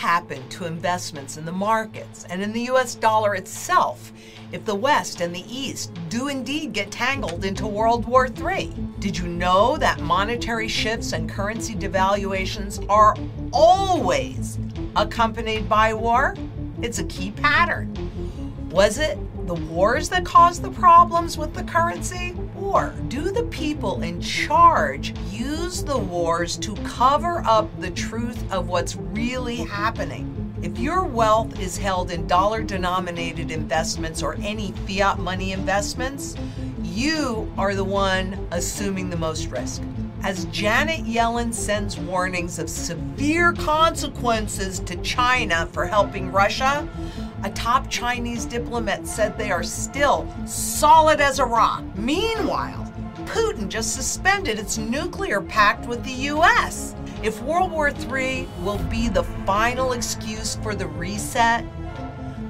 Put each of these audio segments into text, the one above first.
happen to investments in the markets and in the US dollar itself if the West and the East do indeed get tangled into World War III? Did you know that monetary shifts and currency devaluations are always accompanied by war? It's a key pattern. Was it the wars that caused the problems with the currency? Or do the people in charge use the wars to cover up the truth of what's really happening? If your wealth is held in dollar denominated investments or any fiat money investments, you are the one assuming the most risk. As Janet Yellen sends warnings of severe consequences to China for helping Russia, a top Chinese diplomat said they are still solid as a rock. Meanwhile, Putin just suspended its nuclear pact with the US. If World War III will be the final excuse for the reset,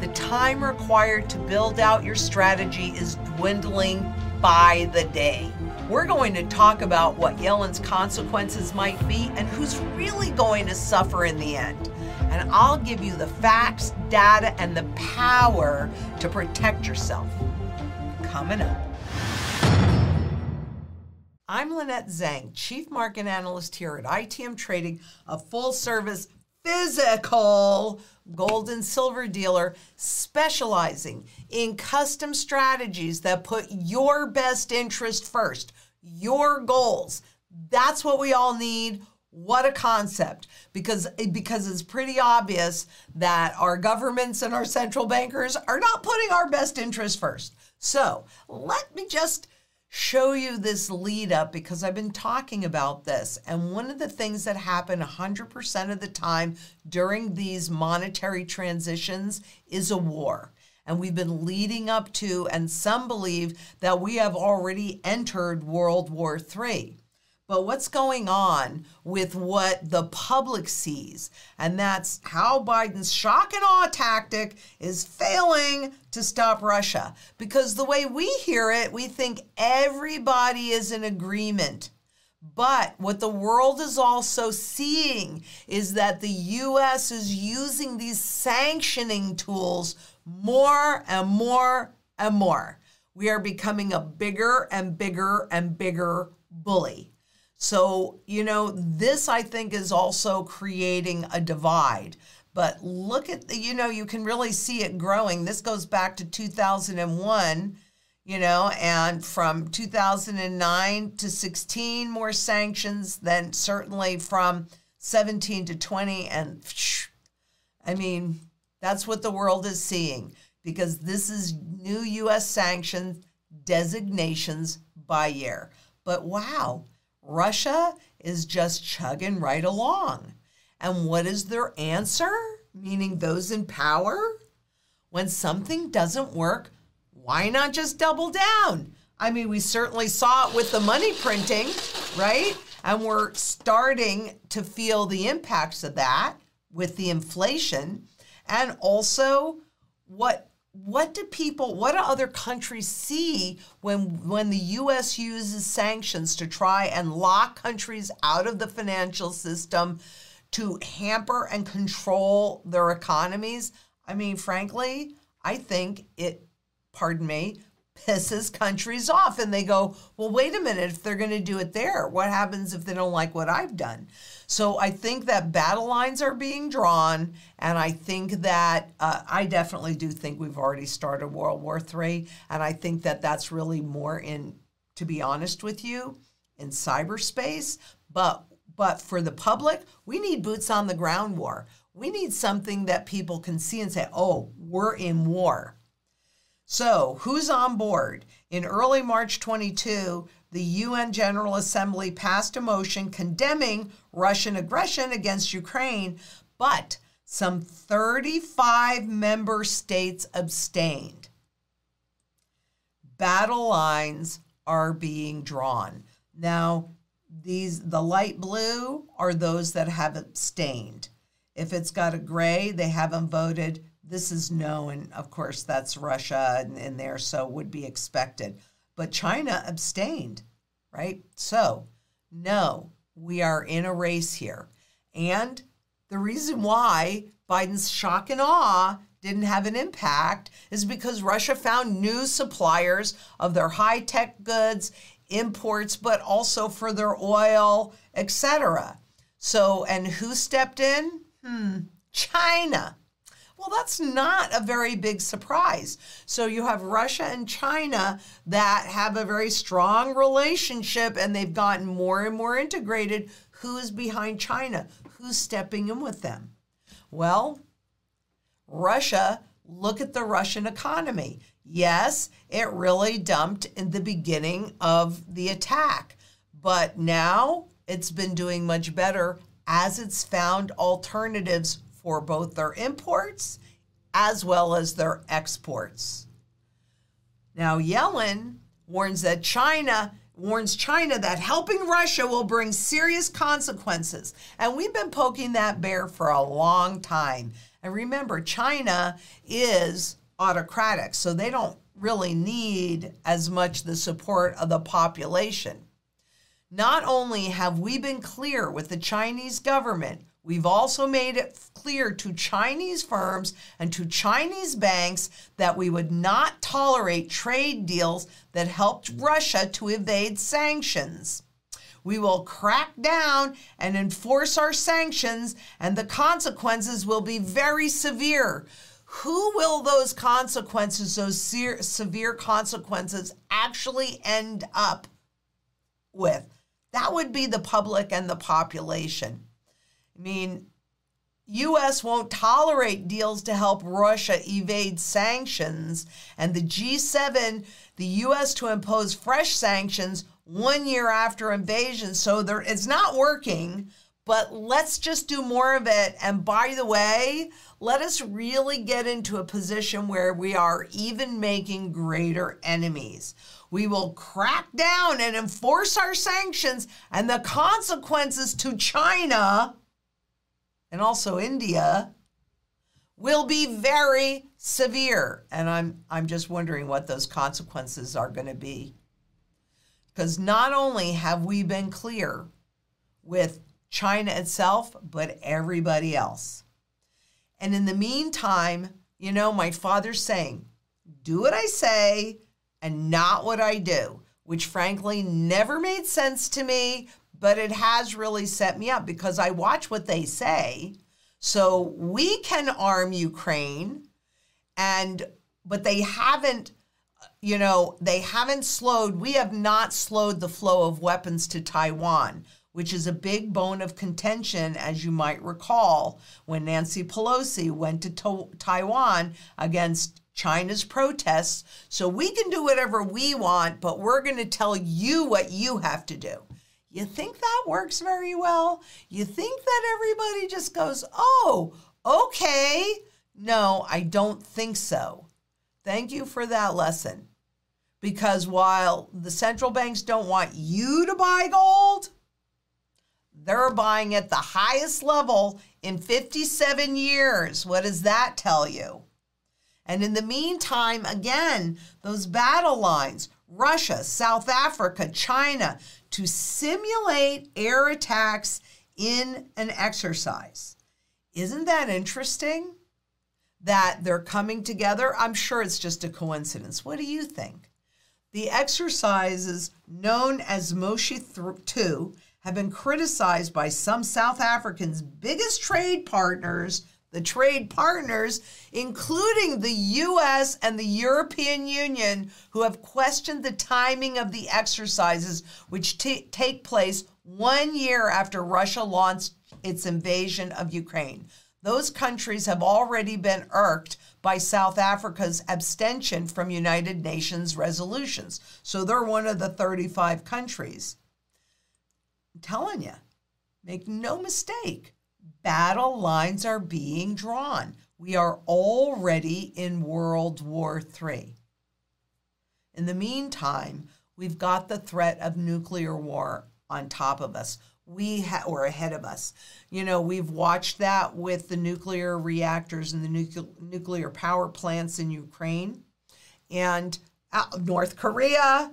the time required to build out your strategy is dwindling by the day. We're going to talk about what Yellen's consequences might be and who's really going to suffer in the end and I'll give you the facts, data, and the power to protect yourself. Coming up. I'm Lynette Zang, Chief Market Analyst here at ITM Trading, a full service physical gold and silver dealer specializing in custom strategies that put your best interest first, your goals. That's what we all need what a concept because eh, because it's pretty obvious that our governments and our central bankers are not putting our best interest first. So, let me just show you this lead up because I've been talking about this. And one of the things that happen 100% of the time during these monetary transitions is a war. And we've been leading up to, and some believe that we have already entered World War III but what's going on with what the public sees. And that's how Biden's shock and awe tactic is failing to stop Russia. Because the way we hear it, we think everybody is in agreement. But what the world is also seeing is that the US is using these sanctioning tools more and more and more. We are becoming a bigger and bigger and bigger bully. So, you know, this I think is also creating a divide. But look at the, you know, you can really see it growing. This goes back to 2001, you know, and from 2009 to 16, more sanctions, then certainly from 17 to 20. And I mean, that's what the world is seeing because this is new U.S. sanctions designations by year. But wow, Russia is just chugging right along. And what is their answer? Meaning those in power? When something doesn't work, why not just double down? I mean, we certainly saw it with the money printing, right? And we're starting to feel the impacts of that with the inflation. And also, what what do people what do other countries see when when the US uses sanctions to try and lock countries out of the financial system to hamper and control their economies? I mean frankly i think it pardon me pisses countries off and they go well wait a minute if they're going to do it there what happens if they don't like what i've done so I think that battle lines are being drawn, and I think that uh, I definitely do think we've already started World War III, and I think that that's really more in, to be honest with you, in cyberspace. But but for the public, we need boots on the ground war. We need something that people can see and say, "Oh, we're in war." So, who's on board? In early March 22, the UN General Assembly passed a motion condemning Russian aggression against Ukraine, but some 35 member states abstained. Battle lines are being drawn. Now, these the light blue are those that have abstained. If it's got a gray, they haven't voted. This is known. of course that's Russia in, there, so would be expected but China abstained, right? So, no, we are in a race here. And the reason why Biden's shock and awe didn't have an impact is because Russia found new suppliers of their high tech goods, imports, but also for their oil, etc. So, and who stepped in? Hmm, China. Well, that's not a very big surprise. So you have Russia and China that have a very strong relationship and they've gotten more and more integrated. Who's behind China? Who's stepping in with them? Well, Russia, look at the Russian economy. Yes, it really dumped in the beginning of the attack, but now it's been doing much better as it's found alternatives for both their imports as well as their exports. Now, Yellen warns that China warns China that helping Russia will bring serious consequences. And we've been poking that bear for a long time. And remember, China is autocratic, so they don't really need as much the support of the population. Not only have we been clear with the Chinese government, we've also made it clear to Chinese firms and to Chinese banks that we would not tolerate trade deals that helped Russia to evade sanctions. We will crack down and enforce our sanctions, and the consequences will be very severe. Who will those consequences, those severe consequences, actually end up with? That would be the public and the population. I mean, US won't tolerate deals to help Russia evade sanctions, and the G7, the US to impose fresh sanctions one year after invasion. So there it's not working, but let's just do more of it. And by the way, let us really get into a position where we are even making greater enemies. We will crack down and enforce our sanctions, and the consequences to China and also India will be very severe. And I'm, I'm just wondering what those consequences are going to be. Because not only have we been clear with China itself, but everybody else. And in the meantime, you know, my father's saying, do what I say and not what I do, which frankly never made sense to me, but it has really set me up because I watch what they say. So we can arm Ukraine and but they haven't you know, they haven't slowed, we have not slowed the flow of weapons to Taiwan, which is a big bone of contention, as you might recall, when Nancy Pelosi went to, to- Taiwan against China's protests. So we can do whatever we want, but we're going to tell you what you have to do. You think that works very well? You think that everybody just goes, oh, okay? No, I don't think so. Thank you for that lesson. Because while the central banks don't want you to buy gold, they're buying at the highest level in 57 years. What does that tell you? And in the meantime, again, those battle lines Russia, South Africa, China to simulate air attacks in an exercise. Isn't that interesting? That they're coming together? I'm sure it's just a coincidence. What do you think? The exercises known as Mosi 2 have been criticized by some South Africans' biggest trade partners, the trade partners, including the US and the European Union, who have questioned the timing of the exercises, which take place one year after Russia launched its invasion of Ukraine. Those countries have already been irked by South Africa's abstention from United Nations resolutions. So they're one of the 35 countries. I'm telling you, make no mistake, battle lines are being drawn. We are already in World War III. In the meantime, we've got the threat of nuclear war on top of us we ha- or ahead of us. You know, we've watched that with the nuclear reactors and the nuclear nuclear power plants in Ukraine and North Korea,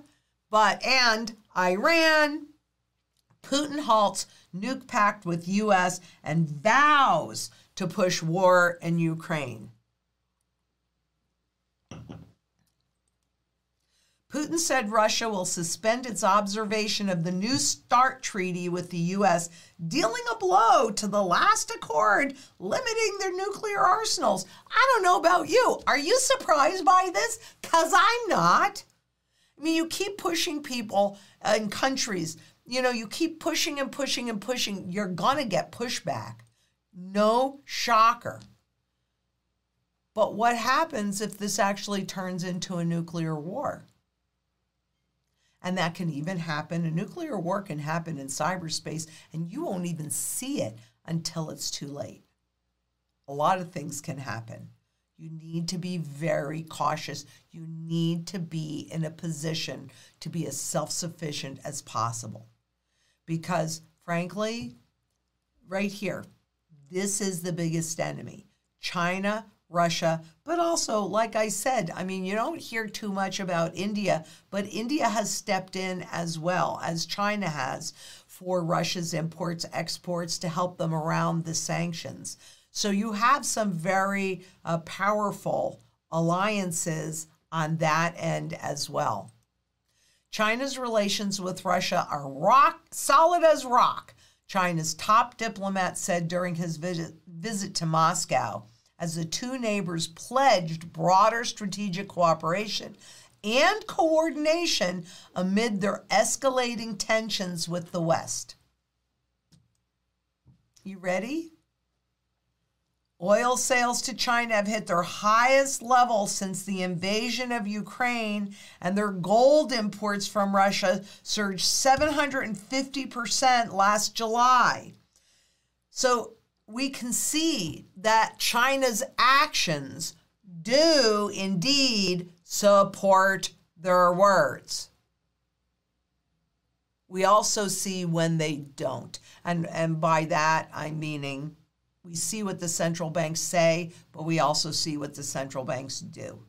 but and Iran. Putin halts nuke pact with US and vows to push war in Ukraine. Putin said Russia will suspend its observation of the New START treaty with the U.S., dealing a blow to the last accord limiting their nuclear arsenals. I don't know about you. Are you surprised by this? Because I'm not. I mean, you keep pushing people uh, and countries, you know, you keep pushing and pushing and pushing, you're going to get pushback. No shocker. But what happens if this actually turns into a nuclear war? And that can even happen. A nuclear war can happen in cyberspace, and you won't even see it until it's too late. A lot of things can happen. You need to be very cautious. You need to be in a position to be as self sufficient as possible. Because, frankly, right here, this is the biggest enemy. China Russia, but also, like I said, I mean, you don't hear too much about India, but India has stepped in as well as China has for Russia's imports, exports to help them around the sanctions. So you have some very uh, powerful alliances on that end as well. China's relations with Russia are rock solid as rock. China's top diplomat said during his visit, visit to Moscow as the two neighbors pledged broader strategic cooperation and coordination amid their escalating tensions with the West. You ready? Oil sales to China have hit their highest level since the invasion of Ukraine, and their gold imports from Russia surged 750% last July. So we can see that China's actions do indeed support their words. We also see when they don't. And, and by that, I'm meaning we see what the central banks say, but we also see what the central banks do.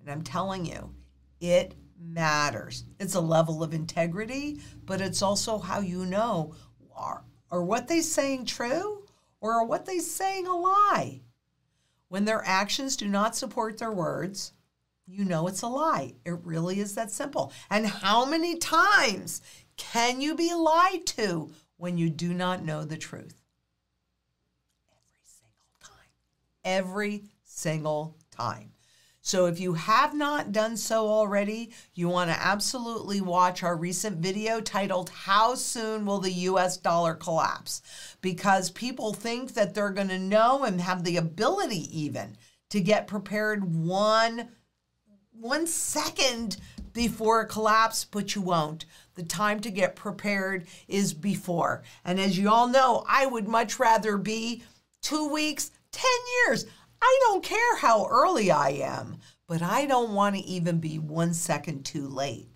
And I'm telling you, it matters. It's a level of integrity, but it's also how you know are, are what they saying true or are what they saying a lie? When their actions do not support their words, you know it's a lie. It really is that simple. And how many times can you be lied to when you do not know the truth? Every single time. Every single time. So if you have not done so already, you want to absolutely watch our recent video titled How Soon Will the US Dollar Collapse? Because people think that they're going to know and have the ability even to get prepared one one second before a collapse, but you won't. The time to get prepared is before. And as you all know, I would much rather be 2 weeks, 10 years. I don't care how early I am, but I don't want to even be one second too late.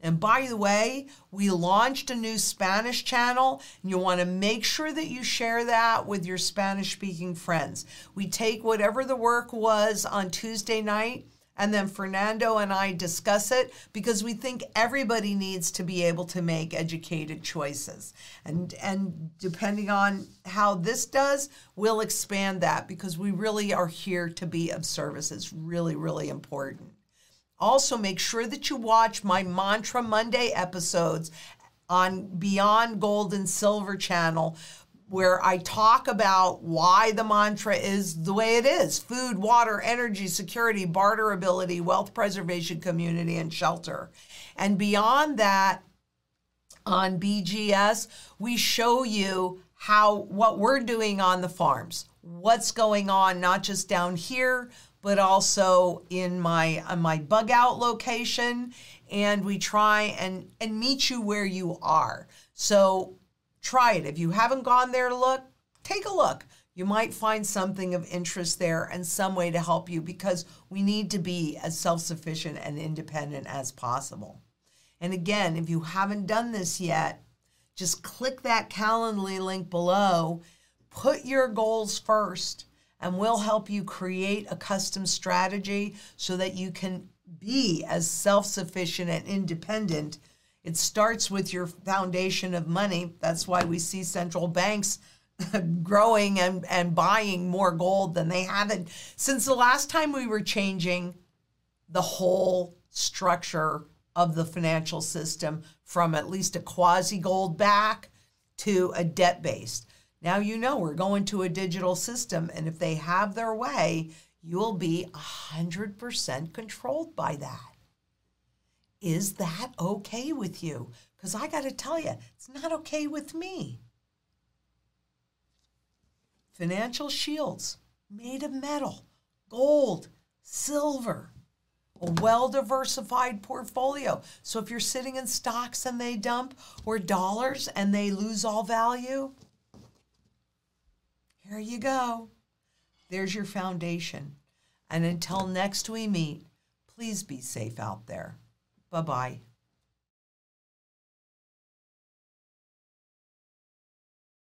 And by the way, we launched a new Spanish channel, and you want to make sure that you share that with your Spanish speaking friends. We take whatever the work was on Tuesday night and then Fernando and I discuss it because we think everybody needs to be able to make educated choices. And and depending on how this does, we'll expand that because we really are here to be of service. It's really really important. Also, make sure that you watch my Mantra Monday episodes on Beyond Gold and Silver channel where I talk about why the mantra is the way it is food, water, energy, security, barter ability, wealth preservation, community, and shelter. And beyond that, on BGS, we show you how what we're doing on the farms, what's going on, not just down here, but also in my on my bug out location. And we try and, and meet you where you are. So Try it. If you haven't gone there to look, take a look. You might find something of interest there and some way to help you because we need to be as self sufficient and independent as possible. And again, if you haven't done this yet, just click that Calendly link below, put your goals first, and we'll help you create a custom strategy so that you can be as self sufficient and independent It starts with your foundation of money. That's why we see central banks growing and, and buying more gold than they haven't since the last time we were changing the whole structure of the financial system from at least a quasi gold back to a debt based. Now you know we're going to a digital system, and if they have their way, you'll be 100% controlled by that. Is that okay with you? Because I got to tell you, it's not okay with me. Financial shields made of metal, gold, silver, a well diversified portfolio. So if you're sitting in stocks and they dump or dollars and they lose all value, here you go. There's your foundation. And until next we meet, please be safe out there. Bye bye.